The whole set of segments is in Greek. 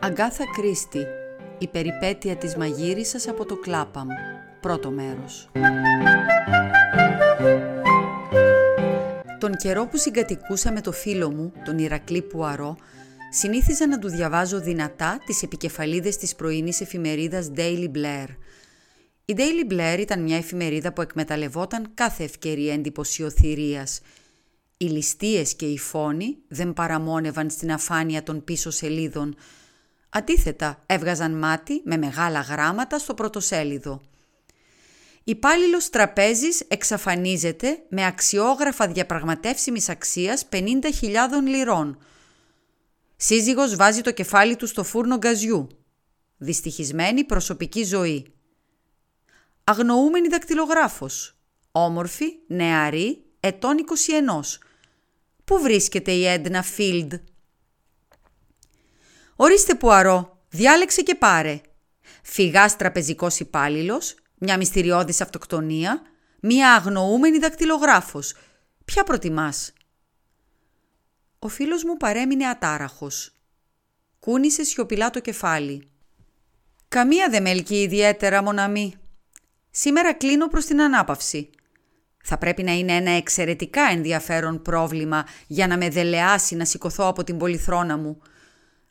Αγκάθα Κρίστη Η περιπέτεια της μαγείρισας από το Κλάπαμ Πρώτο μέρος Τον καιρό που συγκατοικούσα με το φίλο μου, τον Ηρακλή Πουαρό, συνήθιζα να του διαβάζω δυνατά τις επικεφαλίδες της πρωινής εφημερίδας Daily Blair. Η Daily Blair ήταν μια εφημερίδα που εκμεταλλευόταν κάθε ευκαιρία εντυπωσιοθυρίας. Οι ληστείες και οι φόνοι δεν παραμόνευαν στην αφάνεια των πίσω σελίδων. Αντίθετα, έβγαζαν μάτι με μεγάλα γράμματα στο πρωτοσέλιδο. Υπάλληλος τραπέζης εξαφανίζεται με αξιόγραφα διαπραγματεύσιμης αξίας 50.000 λιρών. Σύζυγος βάζει το κεφάλι του στο φούρνο γκαζιού. Δυστυχισμένη προσωπική ζωή. Αγνοούμενη δακτυλογράφος. Όμορφη, νεαρή, ετών 21. Πού βρίσκεται η Έντνα Φίλντ; Ορίστε Πουαρό, διάλεξε και πάρε. Φυγάς τραπεζικός υπάλληλος, μια μυστηριώδης αυτοκτονία, μια αγνοούμενη δακτυλογράφος. Ποια προτιμάς; Ο φίλος μου παρέμεινε ατάραχος. Κούνησε σιωπηλά το κεφάλι. «Καμία δεν με ελκύει ιδιαίτερα, μοναμή. Σήμερα κλείνω προς την ανάπαυση. Θα πρέπει να είναι ένα εξαιρετικά ενδιαφέρον πρόβλημα για να με δελεάσει να σηκωθώ από την πολυθρόνα μου.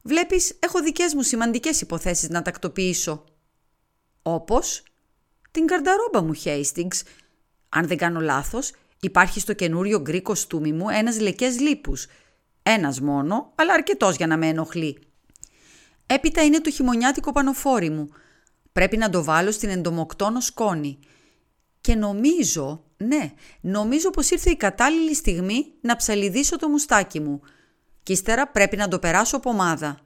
Βλέπεις, έχω δικές μου σημαντικές υποθέσεις να τακτοποιήσω. Όπως την καρνταρόμπα μου, Χέιστιγκς. Αν δεν κάνω λάθος, υπάρχει στο καινούριο γκρι κοστούμι μου ένας λεκές λίπους. Ένας μόνο, αλλά αρκετός για να με ενοχλεί. Έπειτα είναι το χειμωνιάτικο πανοφόρι μου. Πρέπει να το βάλω στην εντομοκτόνο σκόνη. Και νομίζω, ναι, νομίζω πως ήρθε η κατάλληλη στιγμή να ψαλιδίσω το μουστάκι μου. Κι ύστερα πρέπει να το περάσω πομάδα.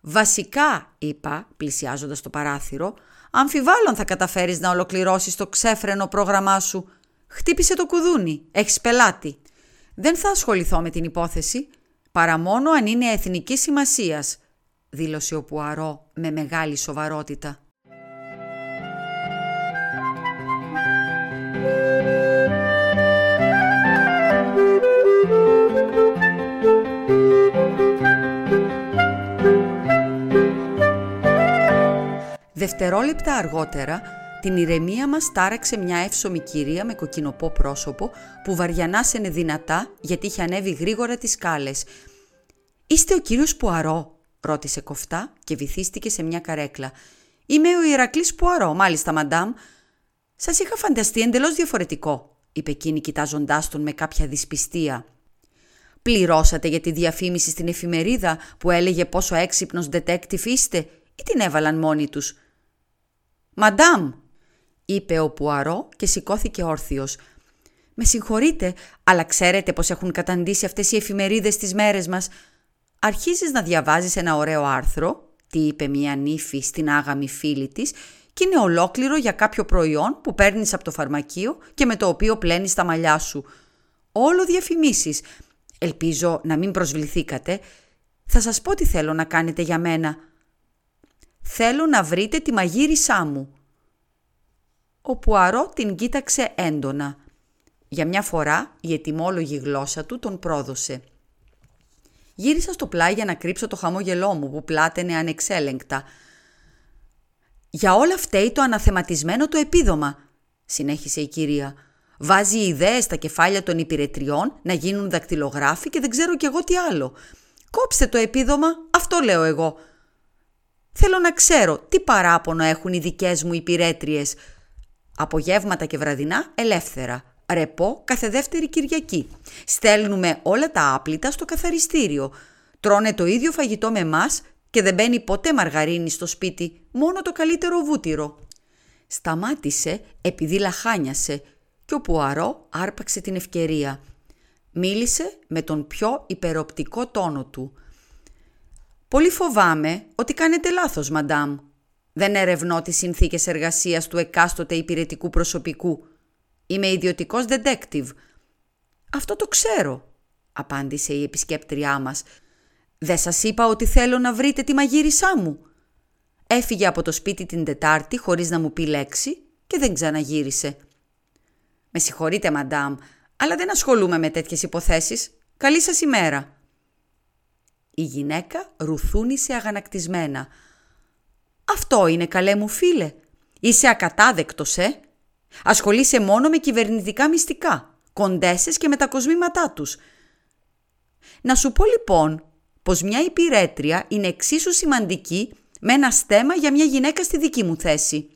Βασικά, είπα, πλησιάζοντας το παράθυρο, αμφιβάλλω αν θα καταφέρεις να ολοκληρώσεις το ξέφρενο πρόγραμμά σου. Χτύπησε το κουδούνι, έχεις πελάτη. Δεν θα ασχοληθώ με την υπόθεση, παρά μόνο αν είναι εθνικής σημασίας, δήλωσε ο Πουαρό με μεγάλη σοβαρότητα. Δευτερόλεπτα αργότερα, την ηρεμία μας τάραξε μια εύσωμη κυρία με κοκκινοπό πρόσωπο που βαριανάσαινε δυνατά γιατί είχε ανέβει γρήγορα τις σκάλες. «Είστε ο κύριος Πουαρό» ρώτησε κοφτά και βυθίστηκε σε μια καρέκλα. «Είμαι ο Ηρακλής Πουαρό, μάλιστα μαντάμ». «Σας είχα φανταστεί εντελώς διαφορετικό», είπε εκείνη κοιτάζοντάς τον με κάποια δυσπιστία. «Πληρώσατε για τη διαφήμιση στην εφημερίδα που έλεγε πόσο έξυπνος detective είστε ή την έβαλαν μόνοι τους» «Μαντάμ», είπε ο Πουαρό και σηκώθηκε όρθιος. «Με συγχωρείτε, αλλά ξέρετε πως έχουν καταντήσει αυτές οι εφημερίδες τις μέρες μας. Αρχίζεις να διαβάζεις ένα ωραίο άρθρο, τι είπε μία νύφη στην άγαμη φίλη της, και είναι ολόκληρο για κάποιο προϊόν που παίρνεις από το φαρμακείο και με το οποίο πλένεις τα μαλλιά σου. Όλο διαφημίσεις. Ελπίζω να μην προσβληθήκατε. Θα σας πω τι θέλω να κάνετε για μένα. Θέλω να βρείτε τη μαγείρισά μου. Ο Πουαρό την κοίταξε έντονα. Για μια φορά η ετοιμόλογη γλώσσα του τον πρόδωσε. Γύρισα στο πλάι για να κρύψω το χαμόγελό μου που πλάτενε ανεξέλεγκτα. «Για όλα φταίει το αναθεματισμένο το επίδομα», συνέχισε η κυρία. «Βάζει ιδέες στα κεφάλια των υπηρετριών να γίνουν δακτυλογράφοι και δεν ξέρω κι εγώ τι άλλο. Κόψτε το επίδομα, αυτό λέω εγώ. Θέλω να ξέρω τι παράπονο έχουν οι δικές μου υπηρέτριες. Απογεύματα και βραδινά ελεύθερα. Ρεπό κάθε δεύτερη Κυριακή. Στέλνουμε όλα τα άπλυτα στο καθαριστήριο. Τρώνε το ίδιο φαγητό με εμάς και δεν μπαίνει ποτέ μαργαρίνη στο σπίτι, μόνο το καλύτερο βούτυρο. Σταμάτησε επειδή λαχάνιασε και ο Πουαρό άρπαξε την ευκαιρία. Μίλησε με τον πιο υπεροπτικό τόνο του – Πολύ φοβάμαι ότι κάνετε λάθος, μαντάμ. Δεν ερευνώ τις συνθήκες εργασίας του εκάστοτε υπηρετικού προσωπικού. Είμαι ιδιωτικός detective. Αυτό το ξέρω, απάντησε η επισκέπτριά μας. Δεν σας είπα ότι θέλω να βρείτε τη μαγείρισά μου. Έφυγε από το σπίτι την Τετάρτη χωρίς να μου πει λέξη και και δεν ξαναγύρισε. «Με συγχωρείτε, μαντάμ, αλλά δεν ασχολούμαι με τέτοιες υποθέσεις. Καλή σας ημέρα». Η γυναίκα ρουθούνησε αγανακτισμένα. «Αυτό είναι καλέ μου φίλε. Είσαι ακατάδεκτος, ε; Ασχολείσαι μόνο με κυβερνητικά μυστικά, κοντέσες και με τα κοσμήματά τους. Να σου πω λοιπόν πως μια υπηρέτρια είναι εξίσου σημαντική με ένα στέμα για μια γυναίκα στη δική μου θέση.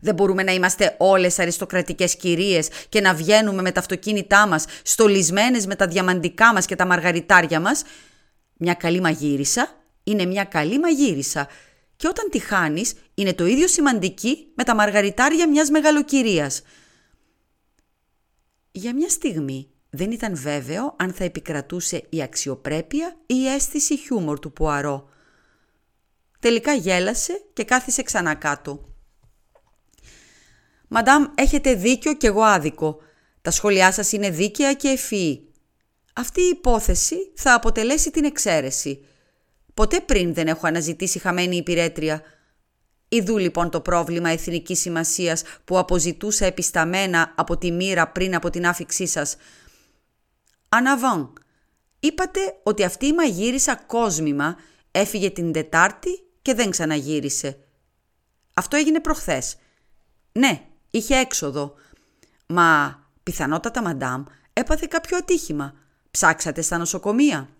Δεν μπορούμε να είμαστε όλες αριστοκρατικές κυρίες και να βγαίνουμε με τα αυτοκίνητά μας, στολισμένες με τα διαμαντικά μας και τα μαργαριτάρια μας. Μια καλή μαγείρισα είναι μια καλή μαγείρισα και όταν τη χάνεις είναι το ίδιο σημαντική με τα μαργαριτάρια μιας μεγαλοκυρίας. Για μια στιγμή δεν ήταν βέβαιο αν θα επικρατούσε η αξιοπρέπεια ή η αίσθηση χιούμορ του Πουαρό. Τελικά γέλασε και κάθισε ξανά κάτω. «Μαντάμ, έχετε δίκιο και εγώ άδικο. Τα σχόλιά σας είναι δίκαια και ευφυή. Αυτή η υπόθεση θα αποτελέσει την εξαίρεση. Ποτέ πριν δεν έχω αναζητήσει χαμένη υπηρέτρια. Ιδού λοιπόν το πρόβλημα εθνικής σημασίας που αποζητούσα επισταμένα από τη μοίρα πριν από την άφηξή σας. Αναβάν, είπατε ότι αυτή η μαγείρισα κόσμημα έφυγε την Τετάρτη και δεν ξαναγύρισε. Αυτό έγινε προχθές. Ναι, είχε έξοδο. Μα πιθανότατα μαντάμ έπαθε κάποιο ατύχημα. Ψάξατε στα νοσοκομεία.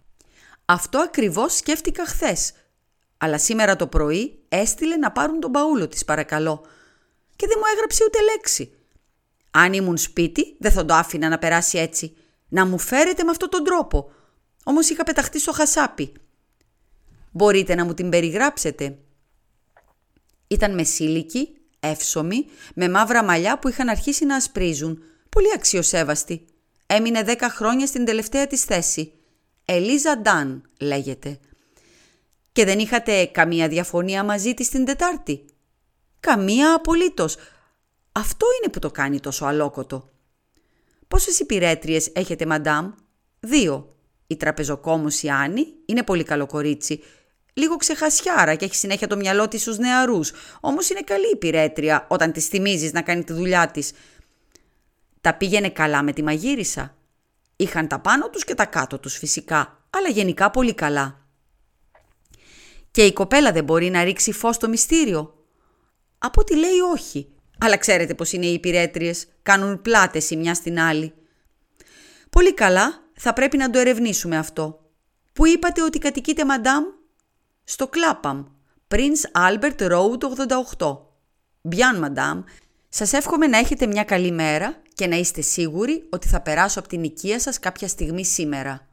Αυτό ακριβώς σκέφτηκα χθες. Αλλά σήμερα το πρωί έστειλε να πάρουν τον παούλο της παρακαλώ. Και δεν μου έγραψε ούτε λέξη. Αν ήμουν σπίτι δεν θα το άφηνα να περάσει έτσι. Να μου φέρετε με αυτόν τον τρόπο. Όμως είχα πεταχτεί στο χασάπι. Μπορείτε να μου την περιγράψετε. Ήταν μεσήλικη, εύσωμη, με μαύρα μαλλιά που είχαν αρχίσει να ασπρίζουν. Πολύ αξιοσέβαστη. Έμεινε δέκα χρόνια στην τελευταία της θέση. Ελίζα Ντάν λέγεται. Και δεν είχατε καμία διαφωνία μαζί της την Τετάρτη; Καμία απολύτως. Αυτό είναι που το κάνει τόσο αλόκοτο. Πόσες υπηρέτριες έχετε, μαντάμ; Δύο. Η τραπεζοκόμος η Άννη είναι πολύ καλό κορίτσι. Λίγο ξεχασιάρα και έχει συνέχεια το μυαλό της στους νεαρούς. Όμως είναι καλή υπηρέτρια όταν της θυμίζεις να κάνει τη δουλειά της. Τα πήγαινε καλά με τη μαγείρισα; Είχαν τα πάνω τους και τα κάτω τους φυσικά, αλλά γενικά πολύ καλά. Και η κοπέλα δεν μπορεί να ρίξει φως στο μυστήριο. Από ό,τι λέει όχι. Αλλά ξέρετε πως είναι οι υπηρέτριες. Κάνουν πλάτες η μια στην άλλη. Πολύ καλά, θα πρέπει να το ερευνήσουμε αυτό. Πού είπατε ότι κατοικείτε, μαντάμ; Στο Κλάπαμ, Prince Albert Road 88. Μπιάν, μαντάμ. Σας εύχομαι να έχετε μια καλή μέρα και να είστε σίγουροι ότι θα περάσω από την οικία σας κάποια στιγμή σήμερα.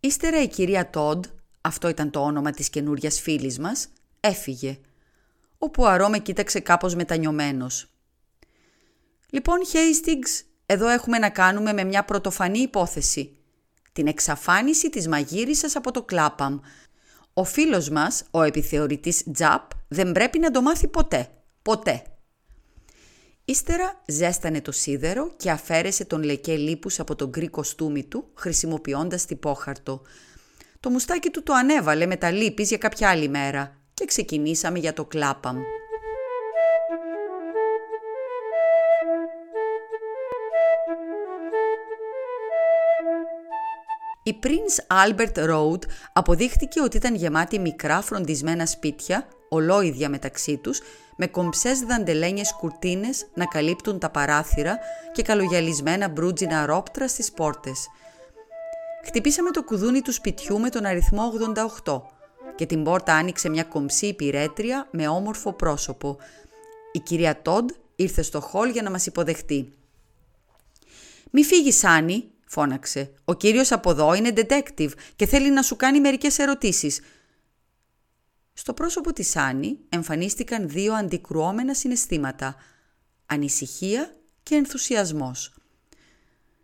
Ύστερα η κυρία Τόντ, αυτό ήταν το όνομα της καινούριας φίλης μας, έφυγε. Ο Πουαρό με κοίταξε κάπως μετανιωμένος. Λοιπόν, Hastings, εδώ έχουμε να κάνουμε με μια πρωτοφανή υπόθεση. Την εξαφάνιση της μαγείρισας από το Κλάπαμ. Ο φίλος μας, ο επιθεωρητής Τζαπ, δεν πρέπει να το μάθει ποτέ. Ποτέ. Ύστερα ζέστανε το σίδερο και αφαίρεσε τον λεκέ λίπους από τον γκρι κοστούμι του, χρησιμοποιώντας τυπόχαρτο. Το μουστάκι του το ανέβαλε με τα λίπης για κάποια άλλη μέρα και ξεκινήσαμε για το κλάπαμ. Η Prince Albert Road αποδείχτηκε ότι ήταν γεμάτη μικρά φροντισμένα σπίτια, ολόιδια μεταξύ τους, με κομψές δαντελένιες κουρτίνες να καλύπτουν τα παράθυρα και καλογιαλισμένα μπρούτζινα ρόπτρα στις πόρτες. Χτυπήσαμε το κουδούνι του σπιτιού με τον αριθμό 88 και την πόρτα άνοιξε μια κομψή υπηρέτρια με όμορφο πρόσωπο. Η κυρία Τόντ ήρθε στο χόλ για να μας υποδεχτεί. «Μη φύγεις, Άννη», φώναξε. «Ο κύριος από εδώ είναι detective και θέλει να σου κάνει μερικές ερωτήσεις. Στο πρόσωπο της Άννη εμφανίστηκαν δύο αντικρουόμενα συναισθήματα, ανησυχία και ενθουσιασμός.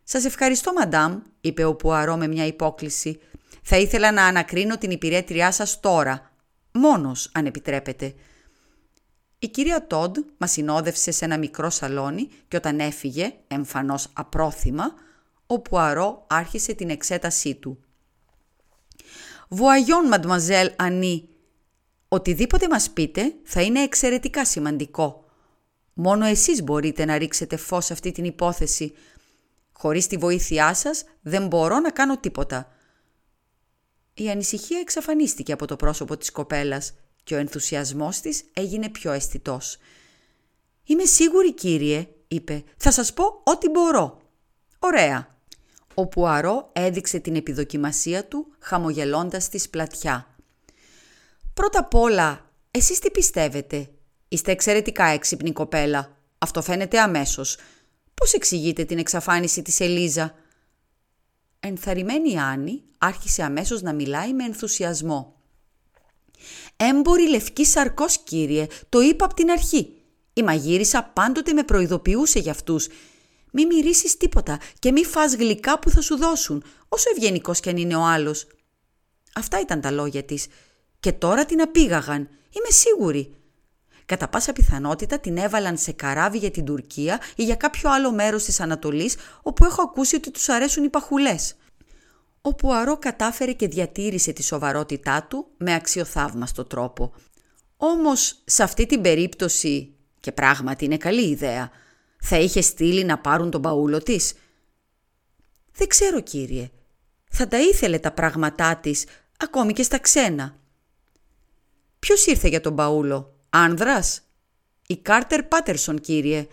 «Σας ευχαριστώ, μαντάμ», είπε ο Πουαρό με μια υπόκληση. «Θα ήθελα να ανακρίνω την υπηρέτριά σας τώρα, μόνος αν επιτρέπετε». Η κυρία Τόντ μας συνόδευσε σε ένα μικρό σαλόνι και όταν έφυγε, εμφανώς απρόθυμα, ο Πουαρό άρχισε την εξέτασή του. «Βουαγιόν, μαντμαζέλ Ανή», Οτιδήποτε μας πείτε θα είναι εξαιρετικά σημαντικό. Μόνο εσείς μπορείτε να ρίξετε φως σε αυτή την υπόθεση. Χωρίς τη βοήθειά σας δεν μπορώ να κάνω τίποτα. Η ανησυχία εξαφανίστηκε από το πρόσωπο της κοπέλας και ο ενθουσιασμός της έγινε πιο αισθητός. «Είμαι σίγουρη κύριε», είπε, «θα σας πω ό,τι μπορώ». «Ωραία». Ο Πουαρό έδειξε την επιδοκιμασία του χαμογελώντας της πλατιά. «Πρώτα απ' όλα, εσείς τι πιστεύετε; Είστε εξαιρετικά έξυπνη κοπέλα. Αυτό φαίνεται αμέσως. Πώς εξηγείτε την εξαφάνιση της Ελίζα» ενθαρρυμένη Άννη άρχισε αμέσως να μιλάει με ενθουσιασμό. «Έμπορη λευκή σαρκός, κύριε, το είπα από την αρχή. Η μαγείρισα πάντοτε με προειδοποιούσε για αυτούς. Μη μυρίσεις τίποτα και μη φας γλυκά που θα σου δώσουν, όσο ευγενικός κι αν είναι ο άλλος». Αυτά ήταν τα λόγια της. Και τώρα την απήγαγαν. Είμαι σίγουρη. Κατά πάσα πιθανότητα την έβαλαν σε καράβι για την Τουρκία ή για κάποιο άλλο μέρος της Ανατολής όπου έχω ακούσει ότι τους αρέσουν οι παχουλές. Ο Πουαρό κατάφερε και διατήρησε τη σοβαρότητά του με αξιοθαύμαστο τρόπο. Όμως σε αυτή την περίπτωση, και πράγματι είναι καλή ιδέα, θα είχε στείλει να πάρουν τον παούλο της. «Δεν ξέρω κύριε. Θα τα ήθελε τα πράγματά της, ακόμη και στα ξένα». «Ποιος ήρθε για τον παούλο, άνδρας» «Η Κάρτερ Πάτερσον κύριε».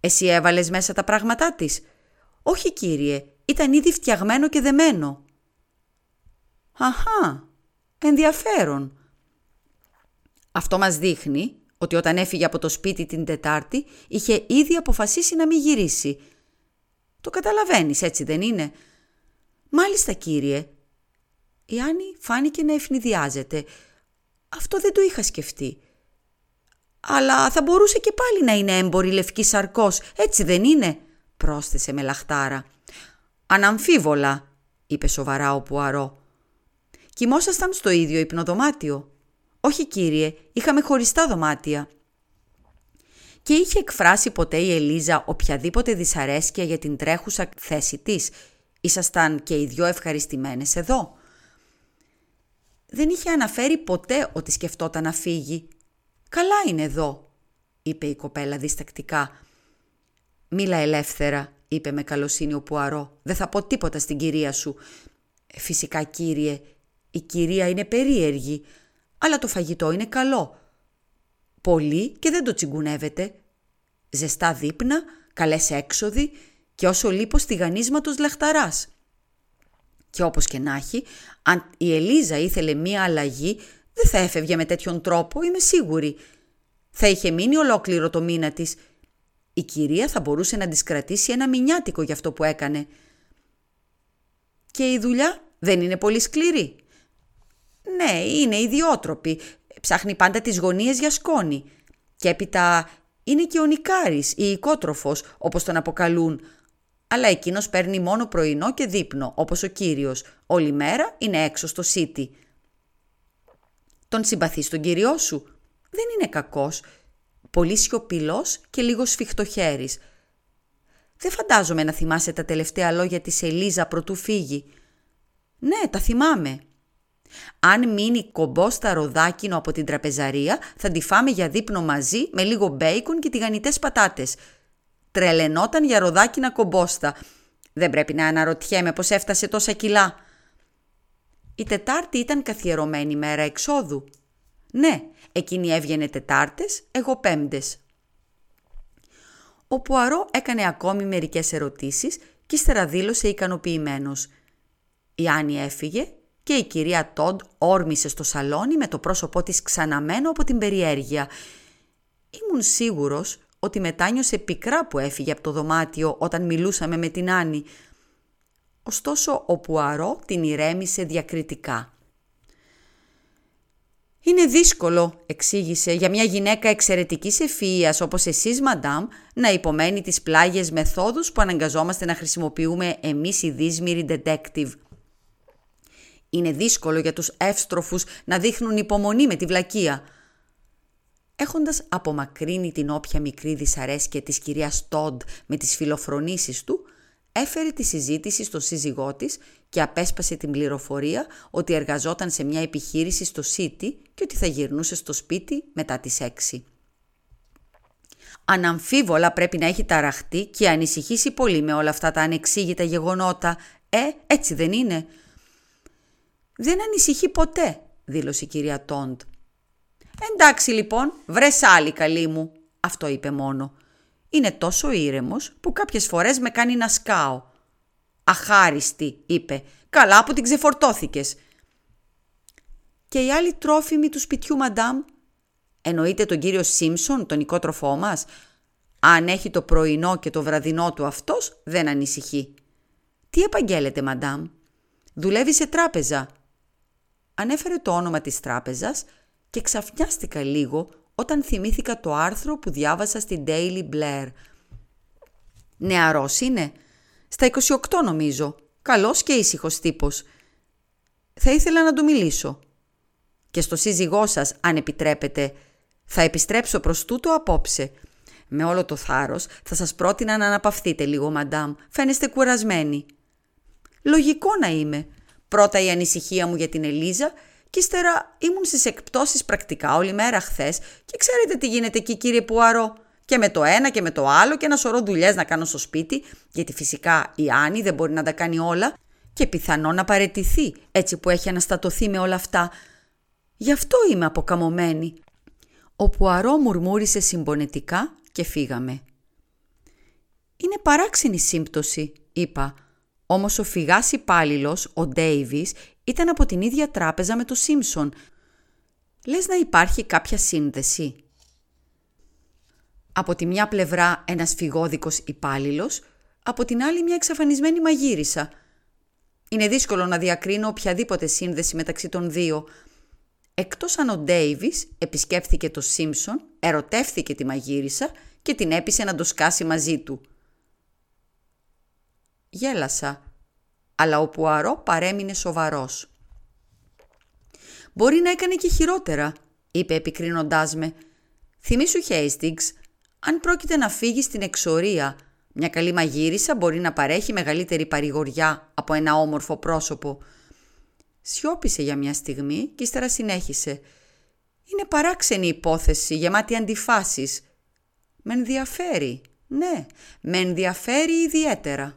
«Εσύ έβαλες μέσα τα πράγματά της» «Όχι κύριε, ήταν ήδη φτιαγμένο και δεμένο». «Αχά, ενδιαφέρον». Αυτό μας δείχνει ότι όταν έφυγε από το σπίτι την Τετάρτη είχε ήδη αποφασίσει να μην γυρίσει. Το καταλαβαίνεις έτσι δεν είναι; Μάλιστα κύριε. Η Άννη φάνηκε να ευνηδιάζεται. Αυτό δεν το είχα σκεφτεί. Αλλά θα μπορούσε και πάλι να είναι έμπορη λευκή σαρκός, έτσι δεν είναι, πρόσθεσε με λαχτάρα. Αναμφίβολα, είπε σοβαρά ο Πουαρό. Κοιμόσασταν στο ίδιο υπνοδωμάτιο. Όχι κύριε, είχαμε χωριστά δωμάτια. Και είχε εκφράσει ποτέ η Ελίζα οποιαδήποτε δυσαρέσκεια για την τρέχουσα θέση της. Ήσασταν και οι δυο ευχαριστημένες εδώ. Δεν είχε αναφέρει ποτέ ότι σκεφτόταν να φύγει. «Καλά είναι εδώ», είπε η κοπέλα διστακτικά. «Μίλα ελεύθερα», είπε με καλοσύνη ο Πουαρό. «Δεν θα πω τίποτα στην κυρία σου». «Φυσικά, κύριε, η κυρία είναι περίεργη, αλλά το φαγητό είναι καλό. Πολύ και δεν το τσιγκουνεύετε. Ζεστά δείπνα, καλές έξοδοι και όσο λίπος τηγανίσματος λαχταράς. Και όπως και να έχει, αν η Ελίζα ήθελε μία αλλαγή, δεν θα έφευγε με τέτοιον τρόπο, είμαι σίγουρη. Θα είχε μείνει ολόκληρο το μήνα της. Η κυρία θα μπορούσε να της κρατήσει ένα μηνιάτικο για αυτό που έκανε. Και η δουλειά δεν είναι πολύ σκληρή. Ναι, είναι ιδιότροπη. Ψάχνει πάντα τις γωνίες για σκόνη. Και έπειτα είναι και ο νικάρης ή οικότροφος, όπως τον αποκαλούν. Αλλά εκείνος παίρνει μόνο πρωινό και δείπνο, όπως ο κύριος. Όλη μέρα είναι έξω στο σίτι. Τον συμπαθείς τον κύριό σου. Δεν είναι κακός. Πολύ σιωπηλός και λίγο σφιχτοχέρης. Δεν φαντάζομαι να θυμάσαι τα τελευταία λόγια της Ελίζα προτού φύγει. Ναι, τα θυμάμαι. Αν μείνει κομπό ροδάκινο από την τραπεζαρία, θα τη φάμε για δείπνο μαζί με λίγο μπέικον και τηγανιτές πατάτες. Τρελενόταν για ροδάκινα κομπόστα. Δεν πρέπει να αναρωτιέμαι πώς έφτασε τόσα κιλά. Η Τετάρτη ήταν καθιερωμένη μέρα εξόδου. Ναι, εκείνη έβγαινε Τετάρτες, εγώ Πέμπτες. Ο Πουαρό έκανε ακόμη μερικές ερωτήσεις και ύστερα δήλωσε ικανοποιημένος. Η Άννη έφυγε και η κυρία Τόντ όρμησε στο σαλόνι με το πρόσωπό της ξαναμένο από την περιέργεια. Ήμουν σίγουρος ότι μετάνιωσε πικρά που έφυγε από το δωμάτιο όταν μιλούσαμε με την Άννη. Ωστόσο ο Πουαρό την ηρέμησε διακριτικά. «Είναι δύσκολο», εξήγησε, «για μια γυναίκα εξαιρετικής ευφυΐας όπως εσείς, μαντάμ, να υπομένει τις πλάγιες μεθόδους που αναγκαζόμαστε να χρησιμοποιούμε εμείς οι δύσμηροι detective. Είναι δύσκολο για τους εύστροφους να δείχνουν υπομονή με τη βλακεία. Έχοντας απομακρύνει την όποια μικρή δυσαρέσκεια της κυρίας Τόντ με τις φιλοφρονήσεις του, έφερε τη συζήτηση στο σύζυγό της και απέσπασε την πληροφορία ότι εργαζόταν σε μια επιχείρηση στο City και ότι θα γυρνούσε στο σπίτι μετά τις έξι. Αναμφίβολα πρέπει να έχει ταραχτεί και ανησυχήσει πολύ με όλα αυτά τα ανεξήγητα γεγονότα. Ε, έτσι δεν είναι. Δεν ανησυχεί ποτέ, δήλωσε η κυρία Τόντ. Εντάξει λοιπόν, βρες άλλη καλή μου, αυτό είπε μόνο. Είναι τόσο ήρεμος που κάποιες φορές με κάνει να σκάω. Αχάριστη, είπε. Καλά που την ξεφορτώθηκες. Και οι άλλοι τρόφιμοι του σπιτιού, μαντάμ. Εννοείται τον κύριο Σίμψον, τον οικότροφό μας. Αν έχει το πρωινό και το βραδινό του αυτός, δεν ανησυχεί. Τι επαγγέλλεται, μαντάμ; Δουλεύει σε τράπεζα. Ανέφερε το όνομα της τράπεζας και ξαφνιάστηκα λίγο όταν θυμήθηκα το άρθρο που διάβασα στην Daily Blair. Νεαρός είναι. Στα 28 νομίζω. Καλός και ήσυχος τύπος. Θα ήθελα να του μιλήσω. Και στο σύζυγό σας, αν επιτρέπετε, θα επιστρέψω προς τούτο απόψε. Με όλο το θάρρος θα σας πρότεινα να αναπαυθείτε λίγο, μαντάμ. Φαίνεστε κουρασμένοι. Λογικό να είμαι. Πρώτα η ανησυχία μου για την Ελίζα και ύστερα ήμουν στις εκπτώσεις πρακτικά όλη μέρα χθες και ξέρετε τι γίνεται εκεί κύριε Πουαρό; Και με το ένα και με το άλλο και ένα σωρό δουλειές να κάνω στο σπίτι, γιατί φυσικά η Άννη δεν μπορεί να τα κάνει όλα και πιθανόν να παρετηθεί έτσι που έχει αναστατωθεί με όλα αυτά. Γι' αυτό είμαι αποκαμωμένη. Ο Πουαρό μουρμούρισε συμπονετικά και φύγαμε. «Είναι παράξενη σύμπτωση», είπα. Όμως ο φυγάς υπάλληλος, ο Ντέιβις, ήταν από την ίδια τράπεζα με το Σίμψον. Λες να υπάρχει κάποια σύνδεση; Από τη μια πλευρά ένας φυγόδικος υπάλληλος, από την άλλη μια εξαφανισμένη μαγείρισα. Είναι δύσκολο να διακρίνω οποιαδήποτε σύνδεση μεταξύ των δύο. Εκτός αν ο Ντέιβις επισκέφθηκε το Σίμψον, ερωτεύθηκε τη μαγείρισα και την έπεισε να το σκάσει μαζί του. Γέλασα αλλά ο Πουαρό παρέμεινε σοβαρός. «Μπορεί να έκανε και χειρότερα», είπε επικρίνοντάς με. «Θυμήσου, Χέιστιγκς, αν πρόκειται να φύγει στην εξορία, μια καλή μαγείρισα μπορεί να παρέχει μεγαλύτερη παρηγοριά από ένα όμορφο πρόσωπο». Σιώπησε για μια στιγμή και ύστερα συνέχισε. «Είναι παράξενη υπόθεση, γεμάτη αντιφάσεις. Με ενδιαφέρει, ναι, με ενδιαφέρει ιδιαίτερα».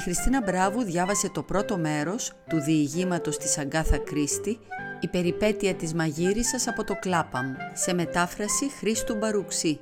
Η Χριστίνα Μπράβου διάβασε το πρώτο μέρος του διηγήματος της Αγκάθα Κρίστη «Η περιπέτεια της μαγείρισας από το Κλάπαμ» σε μετάφραση Χρήστου Μπαρουξή.